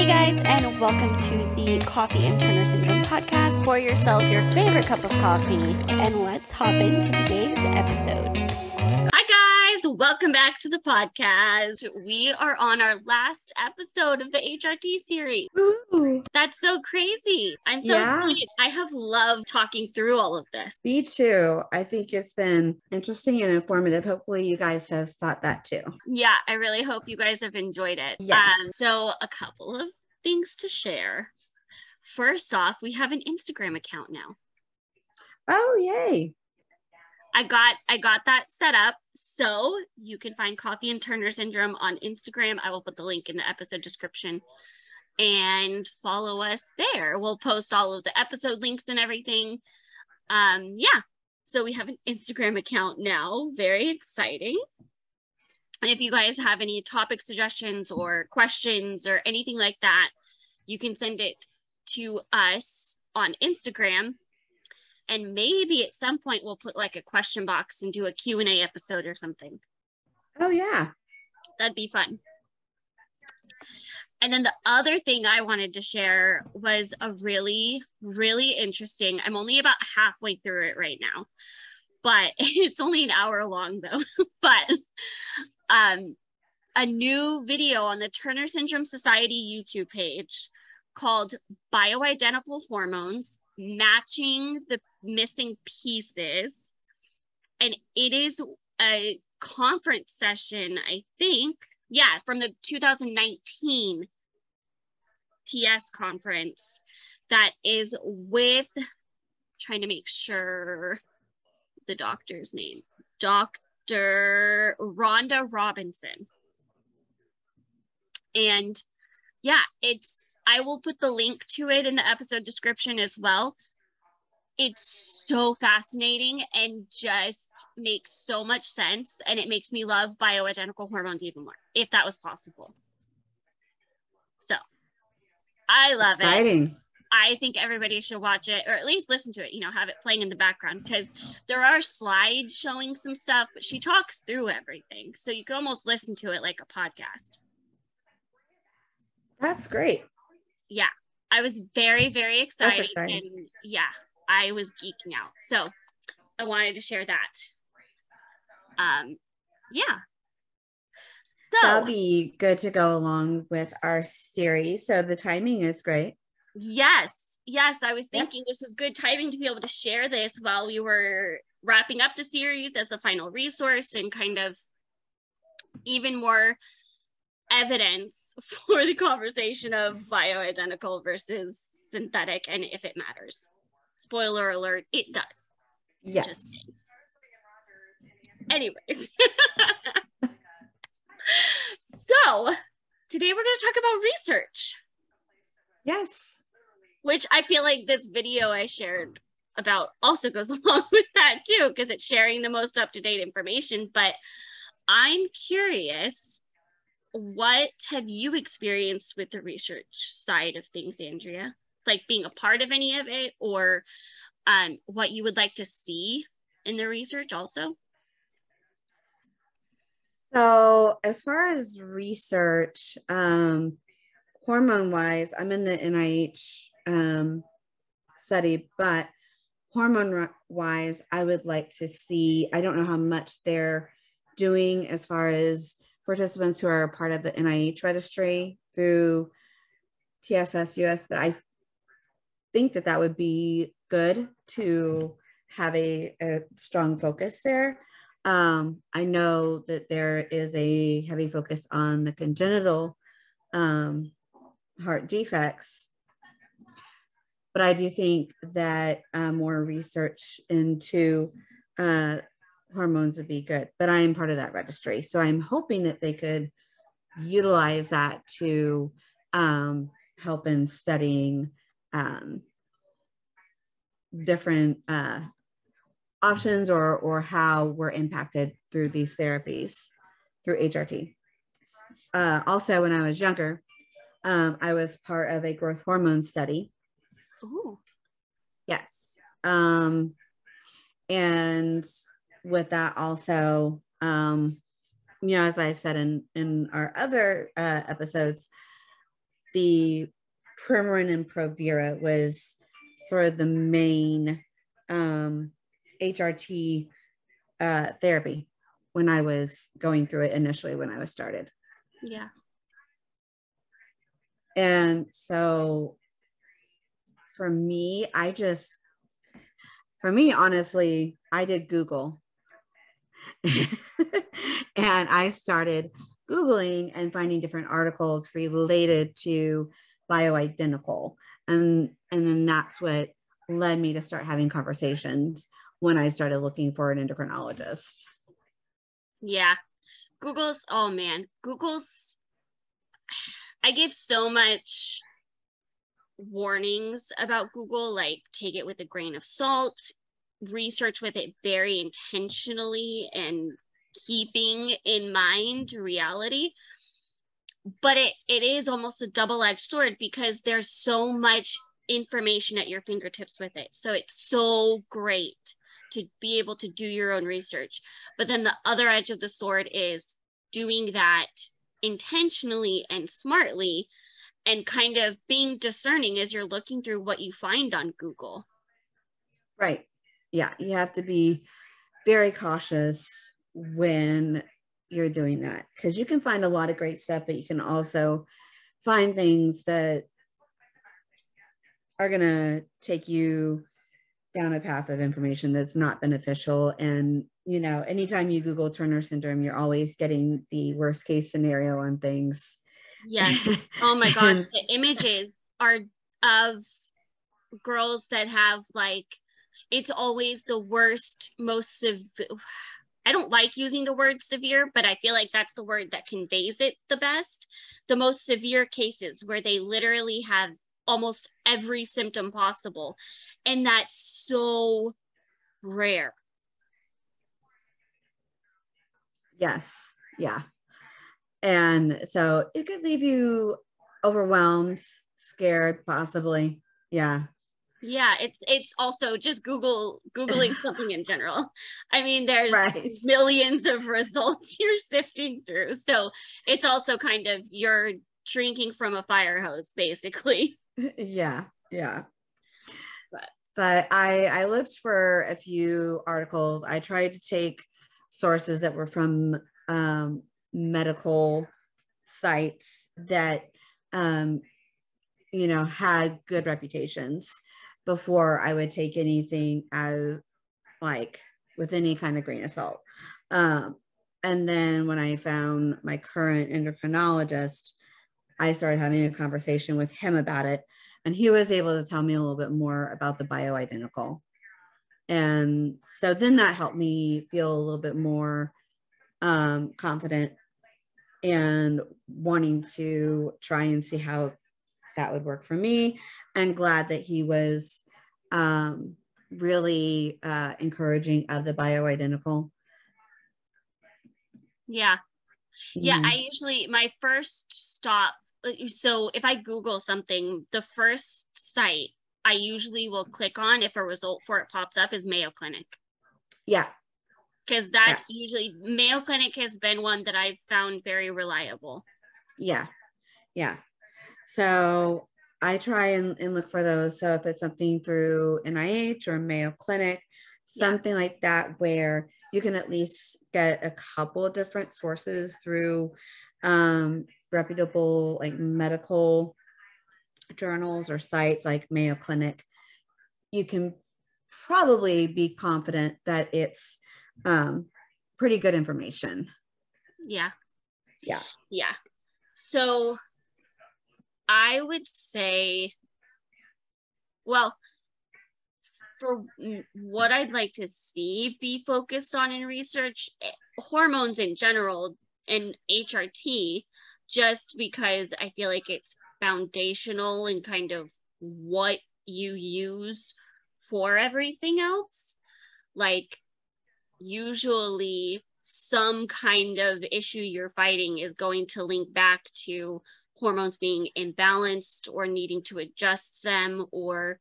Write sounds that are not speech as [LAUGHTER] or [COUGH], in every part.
Hey guys, and welcome to the Coffee and Turner Syndrome podcast. Pour yourself your favorite cup of coffee, and let's hop into today's episode. Welcome back to the podcast. We are on our last episode of the HRT series. Ooh, That's so crazy. I'm so Yeah. excited. I have loved talking through all of this. me too. I think it's been interesting and informative. Hopefully, you guys have thought that too. Yeah, I really hope you guys have enjoyed it. Yes. Um, so, a couple of things to share. First off, we have an Instagram account now. Oh, yay. I got I got that set up so you can find Coffee and Turner Syndrome on Instagram. I will put the link in the episode description and follow us there. We'll post all of the episode links and everything. Um yeah. So we have an Instagram account now. Very exciting. And if you guys have any topic suggestions or questions or anything like that, you can send it to us on Instagram and maybe at some point we'll put like a question box and do a q&a episode or something Oh, yeah. that'd be fun and then the other thing i wanted to share was a really really interesting i'm only about halfway through it right now but [LAUGHS] it's only an hour long though [LAUGHS] but um a new video on the turner syndrome society youtube page called bioidentical hormones matching the missing pieces. And it is a conference session i think. Yeah from the 2019 ts conference that is with trying to make sure the doctor's name dr rhonda robinson. And yeah it's i will put the link to it in the episode description as well it's so fascinating and just makes so much sense and it makes me love bioidentical hormones even more if that was possible so i love it Exciting. I think everybody should watch it or at least listen to it, you know, have it playing in the background because there are slides showing some stuff, but she talks through everything. So you can almost listen to it like a podcast. That's great. Yeah. I was very, very excited. And yeah, I was geeking out. So I wanted to share that. Um, yeah. So that'll be good to go along with our series. So the timing is great. Yes, yes. I was thinking this was good timing to be able to share this while we were wrapping up the series as the final resource and kind of even more evidence for the conversation of bioidentical versus synthetic and if it matters. Spoiler alert, it does. Yes. Just. Anyways. [LAUGHS] so today we're going to talk about research. Yes. which I feel like this video I shared about also goes [LAUGHS] along with that too, because it's sharing the most up to date information. But I'm curious, what have you experienced with the research side of things, Andrea? Like being a part of any of it, or um, what you would like to see in the research also? So as far as research, um, hormone wise, I'm in the NIH um, study, but hormone wise, I would like to see, I don't know how much they're doing as far as participants who are part of the NIH registry through TSS US, but I think that that would be good to have a, a strong focus there. Um, I know that there is a heavy focus on the congenital um, heart defects, but I do think that uh, more research into uh, hormones would be good. But I am part of that registry, so I'm hoping that they could utilize that to um, help in studying um, different uh, options or or how we're impacted through these therapies through HRT. Uh, also, when I was younger, um, I was part of a growth hormone study. Ooh. Yes. Um, and with that also, um, you know, as I've said in in our other uh, episodes, the Premarin and Provera was sort of the main um, HRT uh, therapy when I was going through it initially when I was started. Yeah. And so for me, I just, for me, honestly, I did Google [LAUGHS] and I started Googling and finding different articles related to bioidentical. And, and then that's what led me to start having conversations when I started looking for an endocrinologist. Yeah. Google's, oh man, Google's, I give so much warnings about Google, like take it with a grain of salt, research with it very intentionally and keeping in mind reality. But it, it is almost a double edged sword because there's so much information at your fingertips with it. So it's so great to be able to do your own research. But then the other edge of the sword is doing that intentionally and smartly and kind of being discerning as you're looking through what you find on Google. Right. Yeah. You have to be very cautious when you're doing that because you can find a lot of great stuff, but you can also find things that are going to take you down a path of information that's not beneficial. And, you know, anytime you Google Turner syndrome, you're always getting the worst case scenario on things. Yes. [LAUGHS] Oh my God. the images are of girls that have like, it's always the worst, most severe. I don't like using the word severe, but I feel like that's the word that conveys it the best. The most severe cases where they literally have almost every symptom possible. And that's so rare. Yes. Yeah. And so it could leave you overwhelmed, scared, possibly. Yeah. Yeah, it's it's also just Google googling [LAUGHS] something in general. I mean, there's right. millions of results [LAUGHS] you're sifting through. So it's also kind of you're drinking from a fire hose, basically. [LAUGHS] yeah, yeah. But but I I looked for a few articles. I tried to take sources that were from um, medical sites that um, you know had good reputations before I would take anything as like with any kind of grain of salt. Um, and then when I found my current endocrinologist, I started having a conversation with him about it. And he was able to tell me a little bit more about the bioidentical. And so then that helped me feel a little bit more um, confident and wanting to try and see how that would work for me. And glad that he was um, really uh, encouraging of the bioidentical. Yeah. Yeah. Mm-hmm. I usually, my first stop uh, so if I Google something, the first site I usually will click on if a result for it pops up is Mayo Clinic. Yeah. Because that's yeah. usually Mayo Clinic has been one that I've found very reliable. Yeah. Yeah. So I try and, and look for those. So if it's something through NIH or Mayo Clinic, something yeah. like that, where you can at least get a couple of different sources through um, reputable like medical journals or sites like Mayo Clinic, you can probably be confident that it's um, pretty good information. Yeah. Yeah. Yeah. So I would say, well, for what I'd like to see be focused on in research, eh, hormones in general and HRT just because I feel like it's foundational and kind of what you use for everything else. Like, usually, some kind of issue you're fighting is going to link back to hormones being imbalanced or needing to adjust them or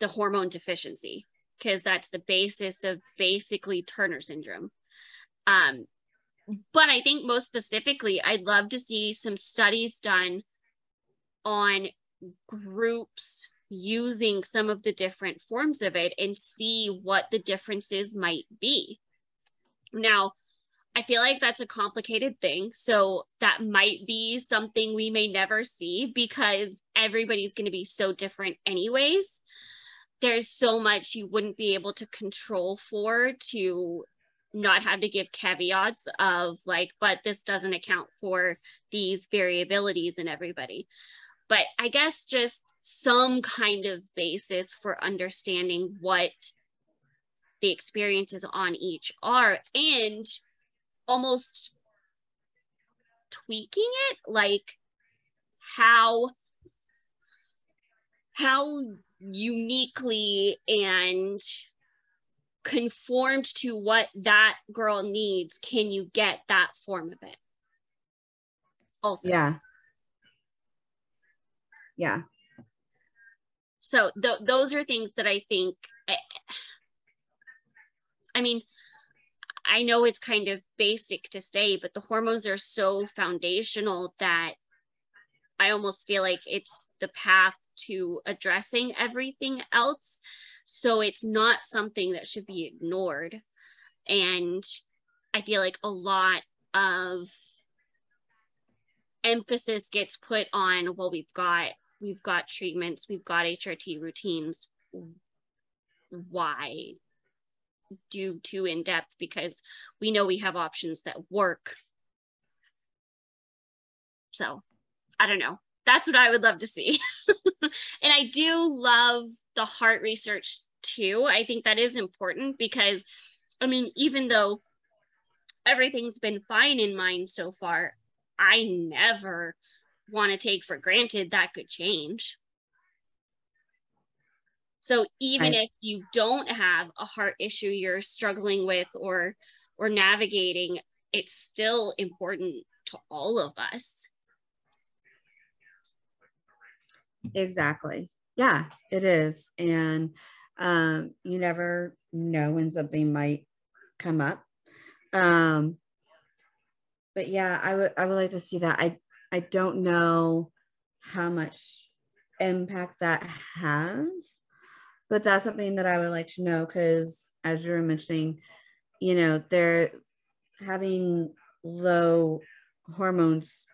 the hormone deficiency, because that's the basis of basically Turner syndrome. Um, but I think most specifically, I'd love to see some studies done on groups using some of the different forms of it and see what the differences might be. Now, I feel like that's a complicated thing. So that might be something we may never see because everybody's going to be so different, anyways. There's so much you wouldn't be able to control for to not have to give caveats of like, but this doesn't account for these variabilities in everybody. But I guess just some kind of basis for understanding what the experiences on each are and almost tweaking it like how how uniquely and conformed to what that girl needs can you get that form of it? Also. Yeah. Yeah. So th- those are things that i think I, eh, I mean i know it's kind of basic to say but the hormones are so foundational that i almost feel like it's the path to addressing everything else. So it's not something that should be ignored. And I feel like a lot of emphasis gets put on well we've got we've got treatments we've got hrt routines. Why do too in depth because we know we have options that work so i don't know that's what i would love to see [LAUGHS] and i do love the heart research too. I think that is important because, I mean, even though everything's been fine in mine so far, I never want to take for granted that could change. So even I, if you don't have a heart issue you're struggling with or or navigating, it's still important to all of us. Exactly. Yeah it is. And um, you never know when something might come up. Um, but yeah i would i would like to see that. I i don't know how much impact that has but that's something that i would like to know because as you were mentioning you know they're having low hormones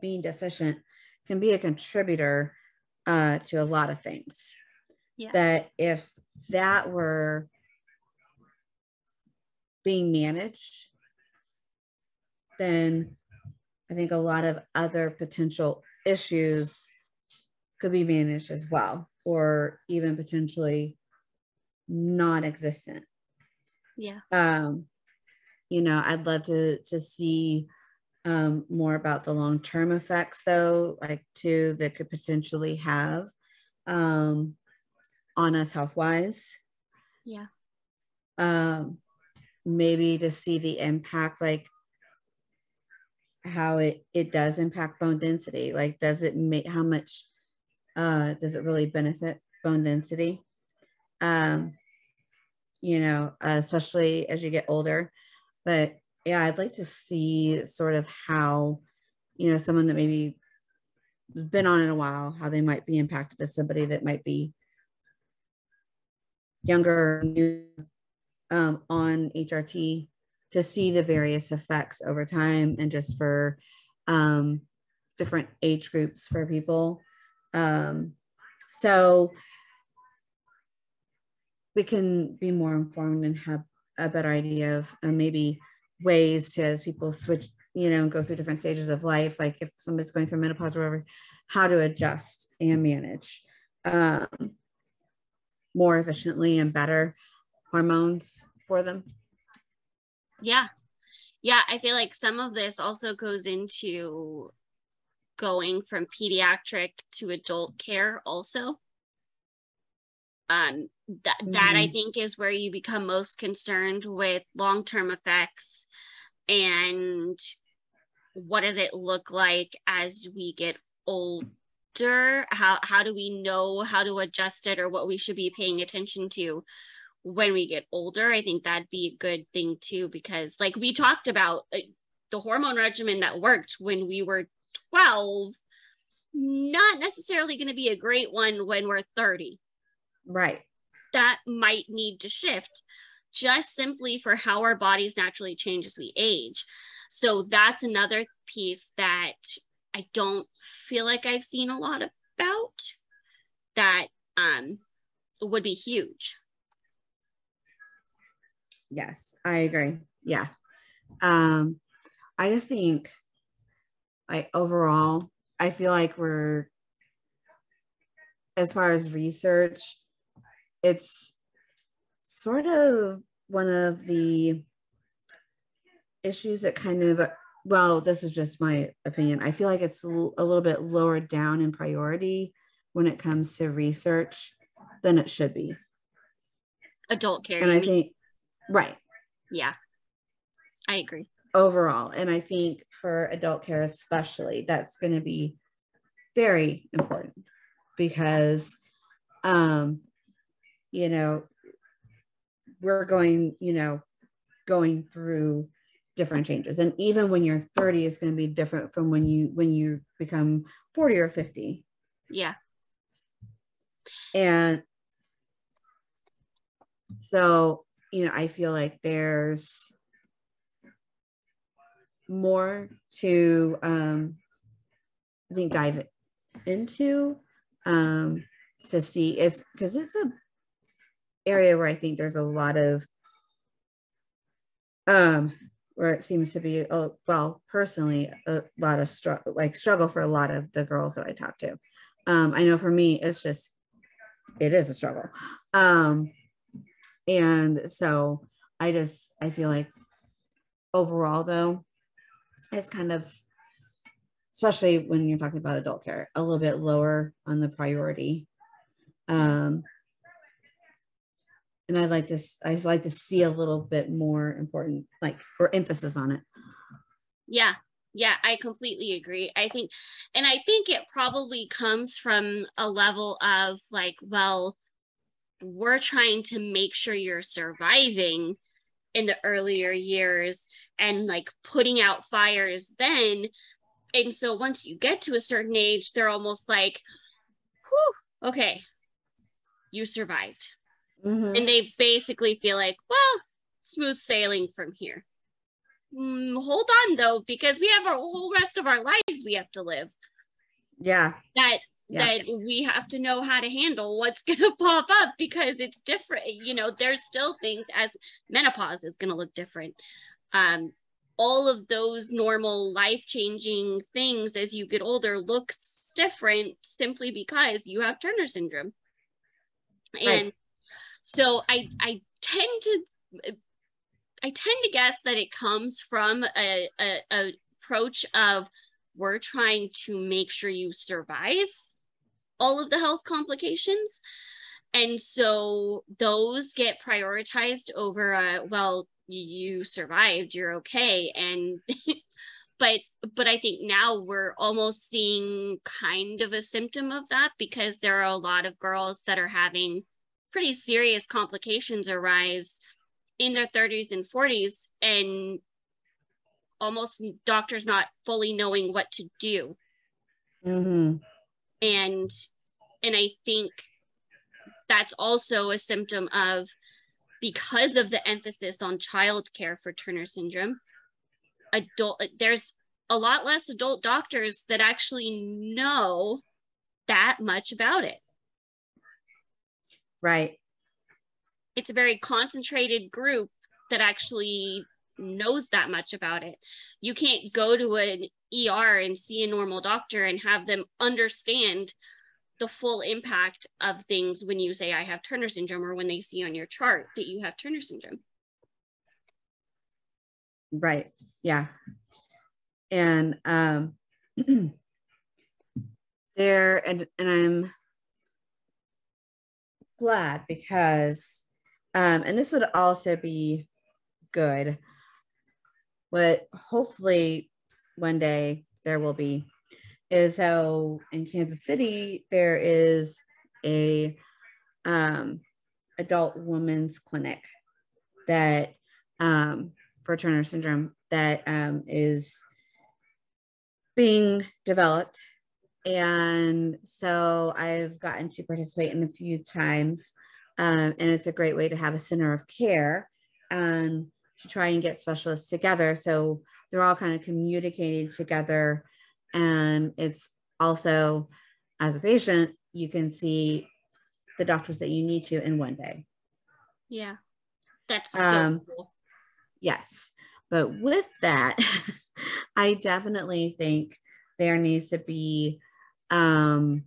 being deficient can be a contributor uh, to a lot of things. Yeah. That if that were being managed, then I think a lot of other potential issues could be managed as well, or even potentially non existent. Yeah. Um, you know, I'd love to to see um, more about the long term effects, though, like too, that could potentially have um, on us health wise. Yeah. Um, maybe to see the impact, like how it it does impact bone density. Like, does it make how much uh, does it really benefit bone density? Um, you know, uh, especially as you get older. But yeah, I'd like to see sort of how, you know, someone that maybe been on in a while, how they might be impacted as somebody that might be younger new, um, on HRT to see the various effects over time and just for um, different age groups for people. Um, so we can be more informed and have a better idea of uh, maybe ways to as people switch you know go through different stages of life like if somebody's going through menopause or whatever how to adjust and manage um, more efficiently and better hormones for them. Yeah. Yeah i feel like some of this also goes into going from pediatric to adult care also um that mm-hmm. that i mm-hmm. think is where you become most concerned with long-term effects and what does it look like as we get older how how do we know how to adjust it or what we should be paying attention to when we get older i think that'd be a good thing too because like we talked about uh, the hormone regimen that worked when we were 12 not necessarily going to be a great one when we're 30. Right. That might need to shift just simply for how our bodies naturally change as we age. So that's another piece that I don't feel like I've seen a lot about that um, would be huge. Yes, I agree. Yeah. Um, I just think like overall, I feel like we're as far as research, it's sort of one of the issues that kind of well this is just my opinion. I feel like it's a little bit lower down in priority when it comes to research than it should be. Adult care and i think right. Yeah. I agree overall and i think for adult care especially that's going to be very important because um you know we're going you know going through different changes. And even when you're 30 is going to be different from when you when you become 40 or 50 yeah. And so you know i feel like there's more to um i think dive into um to see it's because it's a area where i think there's a lot of um where it seems to be a, well personally a lot of struggle like struggle for a lot of the girls that i talk to. Um i know for me it's just it is a struggle. Um and so i just i feel like overall though it's kind of especially when you're talking about adult care a little bit lower on the priority um and I like this. I like to see a little bit more important, like or emphasis on it. Yeah, yeah, I completely agree. I think, and I think it probably comes from a level of like, well, we're trying to make sure you're surviving in the earlier years and like putting out fires then. And so once you get to a certain age, they're almost like, whew, okay, you survived Mm-hmm. And they basically feel like, well, smooth sailing from here. Mm, hold on though, because we have our whole rest of our lives we have to live. Yeah. That yeah. that we have to know how to handle what's [LAUGHS] going to pop up because it's different. You know, there's still things as menopause is going to look different. Um, all of those normal life changing things as you get older looks different simply because you have Turner syndrome. And. So I I tend to I tend to guess that it comes from a, a, a approach of we're trying to make sure you survive all of the health complications. And so those get prioritized over, a, well, you survived, you're okay. And, [LAUGHS] but, but I think now we're almost seeing kind of a symptom of that because there are a lot of girls that are having pretty serious complications arise in their 30s and 40s and almost doctors not fully knowing what to do mm-hmm. and and i think that's also a symptom of because of the emphasis on childcare for turner syndrome adult there's a lot less adult doctors that actually know that much about it Right. It's a very concentrated group that actually knows that much about it. You can't go to an ER and see a normal doctor and have them understand the full impact of things when you say I have Turner syndrome or when they see on your chart that you have Turner syndrome. Right. Yeah. And um [CLEARS THROAT] there and and I'm glad because, um, and this would also be good. What hopefully one day there will be is how in Kansas City there is a um, adult women's clinic that um, for Turner syndrome that um, is being developed and so I've gotten to participate in a few times. Um, and it's a great way to have a center of care and to try and get specialists together. So they're all kind of communicating together. And it's also, as a patient, you can see the doctors that you need to in one day. Yeah. That's so Um, cool. Yes. But with that, [LAUGHS] I definitely think there needs to be um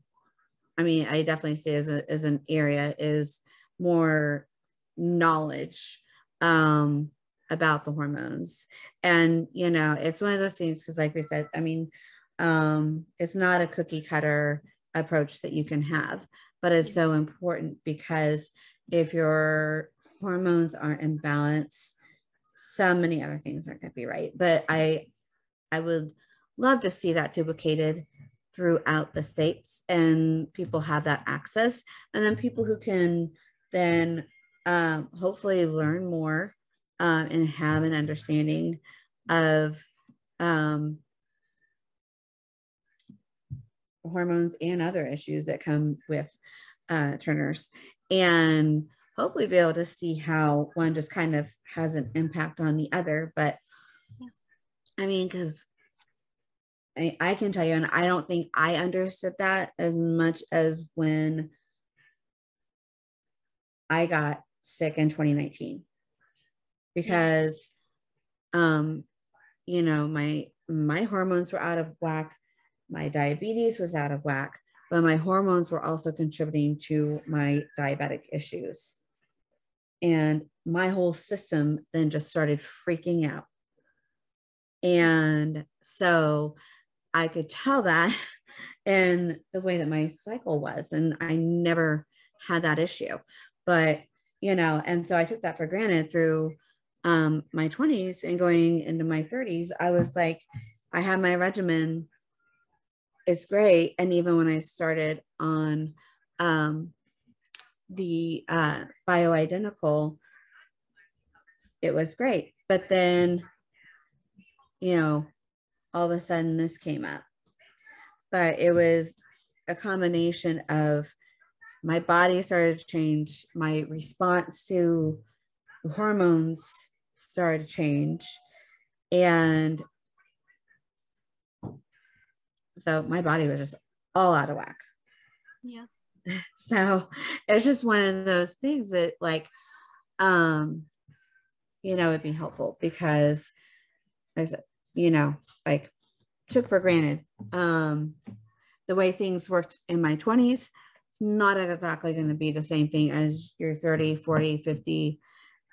I mean, I definitely say as a as an area is more knowledge um about the hormones. And you know, it's one of those things because like we said, I mean, um it's not a cookie cutter approach that you can have, but it's so important because if your hormones aren't in balance, so many other things aren't going to be right. But I, I would love to see that duplicated throughout the states, and people have that access, and then people who can then um, hopefully learn more um, and have an understanding of um, hormones and other issues that come with uh, Turner's, and hopefully be able to see how one just kind of has an impact on the other. But I mean, because I, I can tell you, and I don't think I understood that as much as when I got sick in 2019 because um you know my my hormones were out of whack my diabetes was out of whack but my hormones were also contributing to my diabetic issues. And my whole system then just started freaking out. And so i could tell that [LAUGHS] in the way that my cycle was and i never had that issue. But you know and so i took that for granted through um my 20s and going into my 30s i was like i have my regimen it's great. And even when i started on um the uh bioidentical it was great. But then you know all of a sudden this came up. But it was a combination of my body started to change my response to hormones started to change and so my body was just all out of whack. Yeah. [LAUGHS] so it's just one of those things that like um you know it'd be helpful because I said, you know like took for granted um the way things worked in my 20s it's not exactly going to be the same thing as your 30 40 50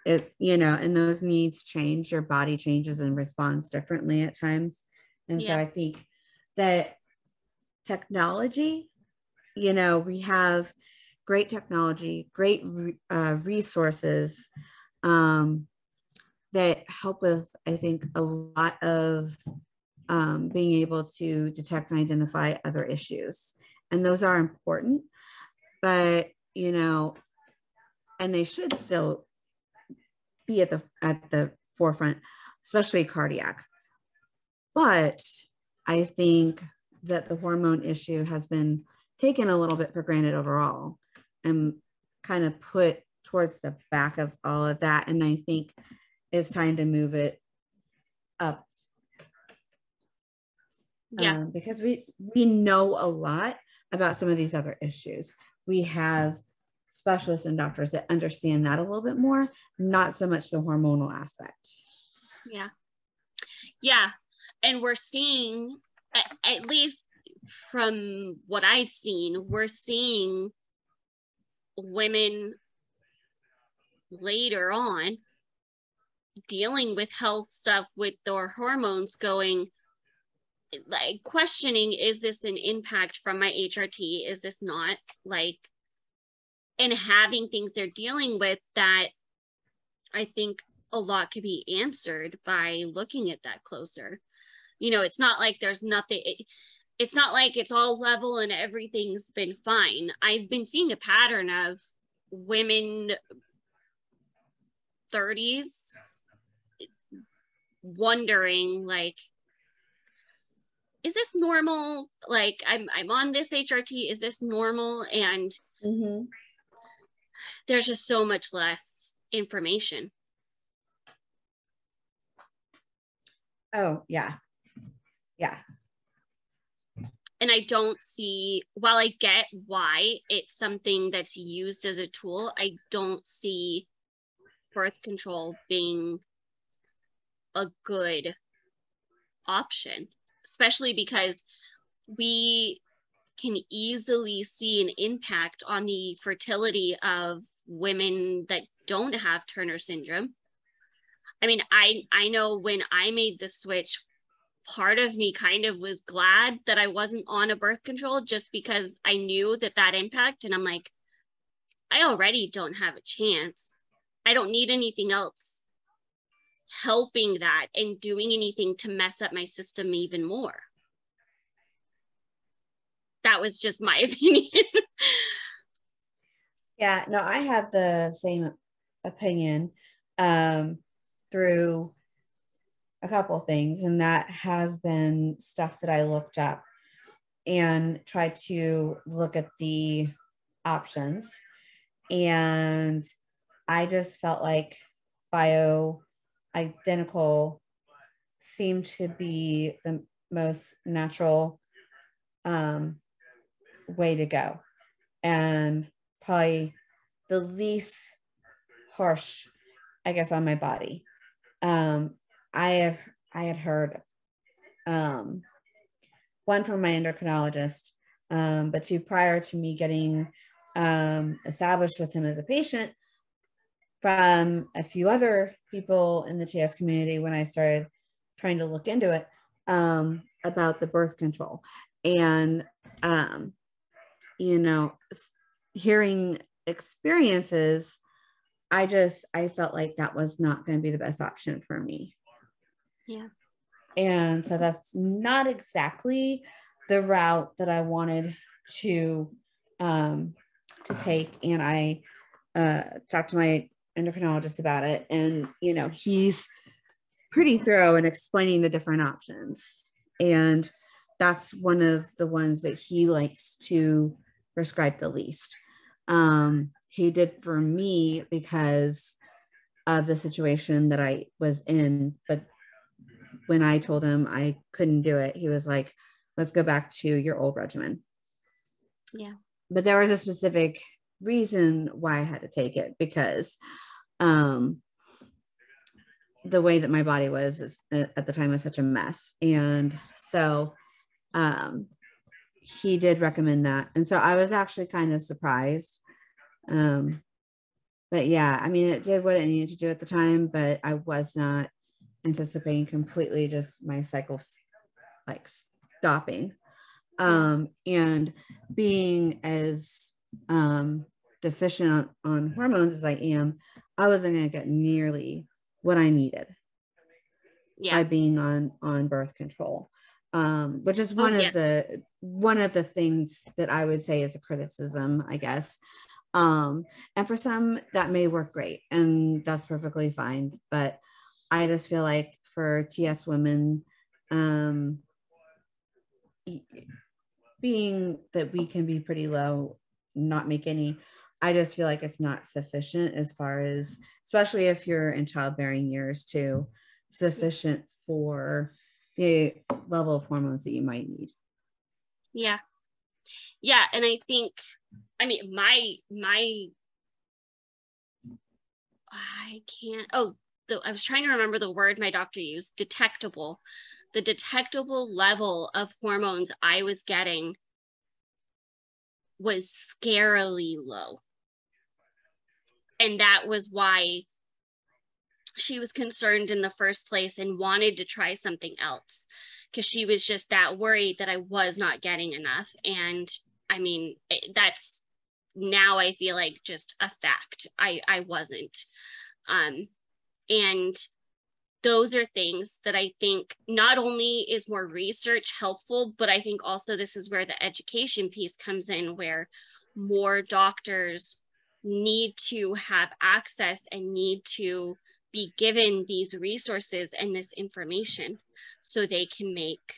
it you know and those needs change your body changes and responds differently at times. And so i think that technology you know we have great technology great re- uh, resources um, that help with i think a lot of um, being able to detect and identify other issues. And those are important but you know and they should still be at the at the forefront especially cardiac. But i think that the hormone issue has been taken a little bit for granted overall and kind of put towards the back of all of that and i think it's time to move it up Yeah. um, because we we know a lot about some of these other issues. We have specialists and doctors that understand that a little bit more, not so much the hormonal aspect. Yeah. Yeah. And we're seeing, at, least from what I've seen, we're seeing women later on dealing with health stuff with their hormones going like questioning is this an impact from my HRT is this not like and having things they're dealing with that I think a lot could be answered by looking at that closer. You know, it's not like there's nothing, it, it's not like it's all level and everything's been fine. I've been seeing a pattern of women 30s wondering, like, is this normal? Like I'm I'm on this HRT, is this normal? And Mm-hmm. there's just so much less information. Oh, yeah. Yeah. and I don't see while I get why it's something that's used as a tool, I don't see birth control being a good option, especially because we can easily see an impact on the fertility of women that don't have Turner syndrome. I mean, I I know when I made the switch part of me kind of was glad that I wasn't on a birth control just because I knew that that impact. And I'm like, I already don't have a chance. I don't need anything else helping that and doing anything to mess up my system even more. That was just my [LAUGHS] opinion. Yeah, no, I have the same opinion um, through a couple things, and that has been stuff that I looked up and tried to look at the options. And I just felt like bio identical seemed to be the most natural um, way to go. And probably the least harsh, I guess, on my body. Um, I have I had heard um, one from my endocrinologist, um, but two prior to me getting um, established with him as a patient from a few other people in the TS community when I started trying to look into it um, about the birth control. And, um, you know, hearing experiences, I just, I felt like that was not going to be the best option for me. Yeah. And so that's not exactly the route that I wanted to um to take. And I uh talked to my endocrinologist about it. And you know, he's pretty thorough in explaining the different options. And that's one of the ones that he likes to prescribe the least. Um, he did for me because of the situation that I was in, but when I told him I couldn't do it, he was like, let's go back to your old regimen. Yeah. But there was a specific reason why I had to take it because um, the way that my body was is, uh, at the time was such a mess. And so um, he did recommend that. And so I was actually kind of surprised. Um, but yeah, I mean, it did what it needed to do at the time, but I was not anticipating completely just my cycles like stopping um and being as um deficient on, on hormones as i am i wasn't going to get nearly what i needed Yeah. by being on on birth control um which is one yeah. of the one of the things that i would say is a criticism i guess um and for some that may work great and that's perfectly fine but i just feel like for ts women um being that we can be pretty low not make any i just feel like it's not sufficient as far as especially if you're in childbearing years too sufficient for the level of hormones that you might need Yeah. Yeah. And I think, I mean, my, my, I can't, oh, the, I was trying to remember the word my doctor used detectable. The detectable level of hormones I was getting was scarily low. And that was why she was concerned in the first place and wanted to try something else because she was just that worried that I was not getting enough. And I mean, it, that's now I feel like just a fact. I I wasn't. Um and those are things that I think not only is more research helpful, but I think also this is where the education piece comes in where more doctors need to have access and need to be given these resources and this information so they can make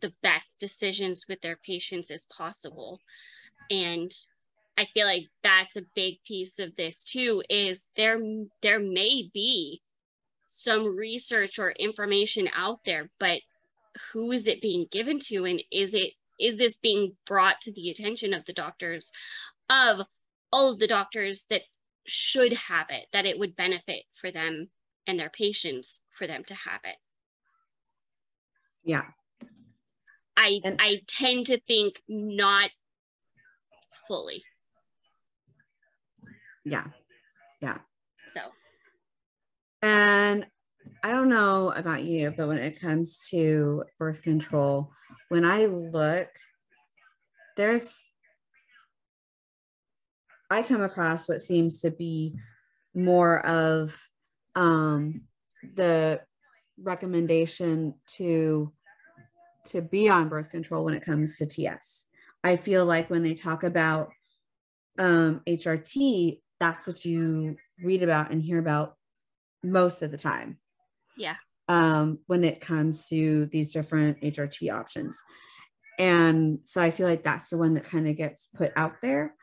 the best decisions with their patients as possible. And i feel like that's a big piece of this too is there there may be some research or information out there but who is it being given to? And is it is this being brought to the attention of the doctors of all of the doctors that should have it that it would benefit for them and their patients for them to have it? Yeah. I and- i tend to think not fully yeah. Yeah. So. And I don't know about you, but when it comes to birth control, when I look, there's, I come across what seems to be more of um, the recommendation to to be on birth control when it comes to TS. I feel like when they talk about um, HRT, that's what you read about and hear about most of the time. Yeah. Um, when it comes to these different HRT options. And so I feel like that's the one that kind of gets put out there.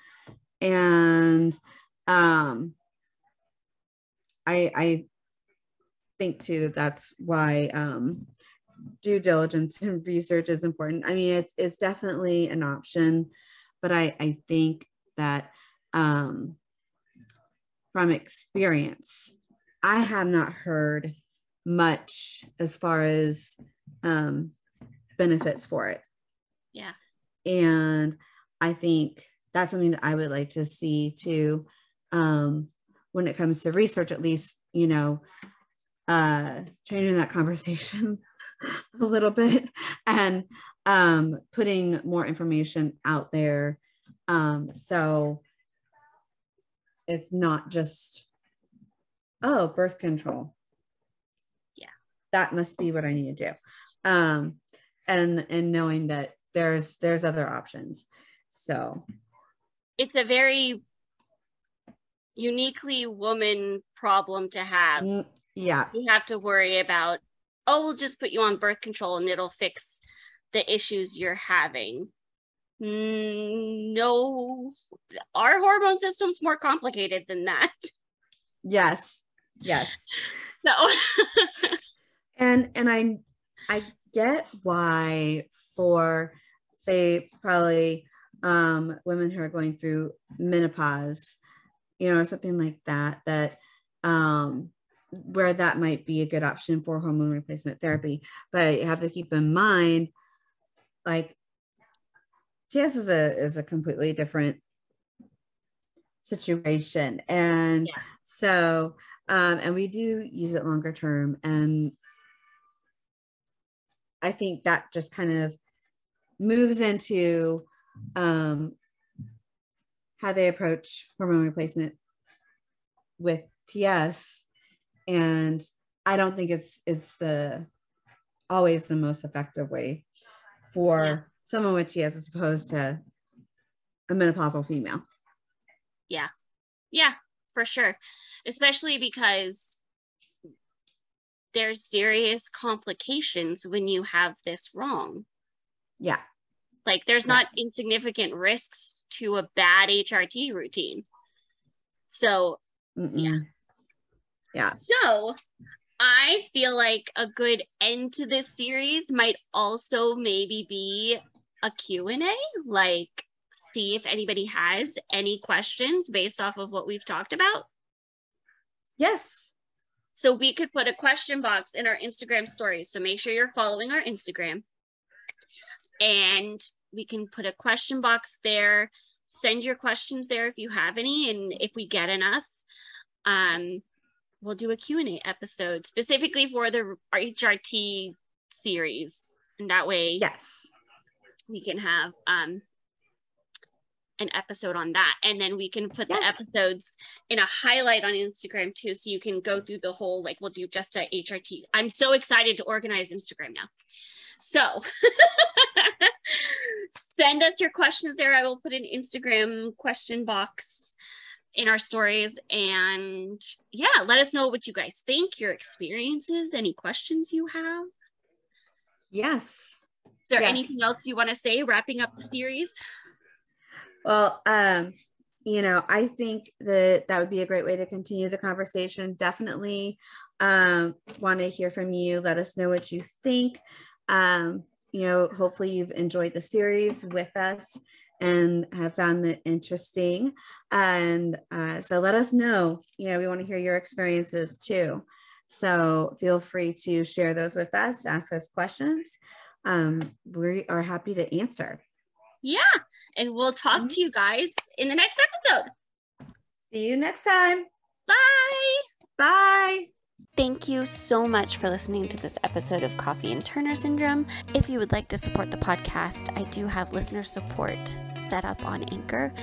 And um, I, I think too that that's why um, due diligence [LAUGHS] and research is important. I mean, it's it's definitely an option, but I I think that um, from experience, I have not heard much as far as um, benefits for it. Yeah. And I think that's something that I would like to see too um, when it comes to research, at least, you know, uh, changing that conversation [LAUGHS] a little bit and um, putting more information out there. Um, so it's not just oh, birth control. Yeah. That must be what I need to do. Um, and and knowing that there's there's other options. So it's a very uniquely woman problem to have. Mm, yeah. You have to worry about, oh, we'll just put you on birth control and it'll fix the issues you're having. Mm, no, our hormone system's more complicated than that. Yes. Yes. [LAUGHS] So [LAUGHS] and and I I get why for say probably um women who are going through menopause, you know, or something like that, that um where that might be a good option for hormone replacement therapy. But you have to keep in mind, like TS is a is a completely different situation. And yeah. so um, and we do use it longer term. And I think that just kind of moves into um, how they approach hormone replacement with TS. And I don't think it's it's the always the most effective way for. Someone with TS as opposed to a menopausal female. Yeah. Yeah, for sure especially because there's serious complications when you have this wrong. Yeah. Like there's yeah. not insignificant risks to a bad HRT routine. So, Mm-mm. yeah. Yeah. So, I feel like a good end to this series might also maybe be a Q&A, like see if anybody has any questions based off of what we've talked about. Yes. So we could put a question box in our Instagram stories. So make sure you're following our Instagram. And we can put a question box there. Send your questions there if you have any. And if we get enough, um, we'll do a Q&A episode specifically for the HRT series. And that way, yes, we can have um, an episode on that. And then we can put yes. the episodes in a highlight on instagram too so you can go through the whole like we'll do just a hrt i'm so excited to organize instagram now. So [LAUGHS] send us your questions there. I will put an instagram question box in our stories. And yeah let us know what you guys think your experiences any questions you have. Yes Is there Yes. anything else you want to say wrapping up the series? Well, um, you know, I think that that would be a great way to continue the conversation. Definitely um, want to hear from you. Let us know what you think. Um, you know, hopefully you've enjoyed the series with us and have found it interesting. And uh, so let us know. You know, we want to hear your experiences too. So feel free to share those with us, ask us questions. Um, we are happy to answer. Yeah. And we'll talk Mhm. to you guys in the next episode. See you next time. Bye. Bye. Thank you so much for listening to this episode of Coffee and Turner Syndrome. If you would like to support the podcast, I do have listener support set up on Anchor.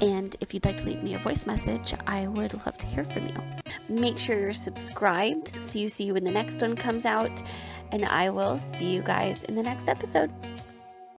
And if you'd like to leave me a voice message, I would love to hear from you. Make sure you're subscribed so you see when the next one comes out. And I will see you guys in the next episode.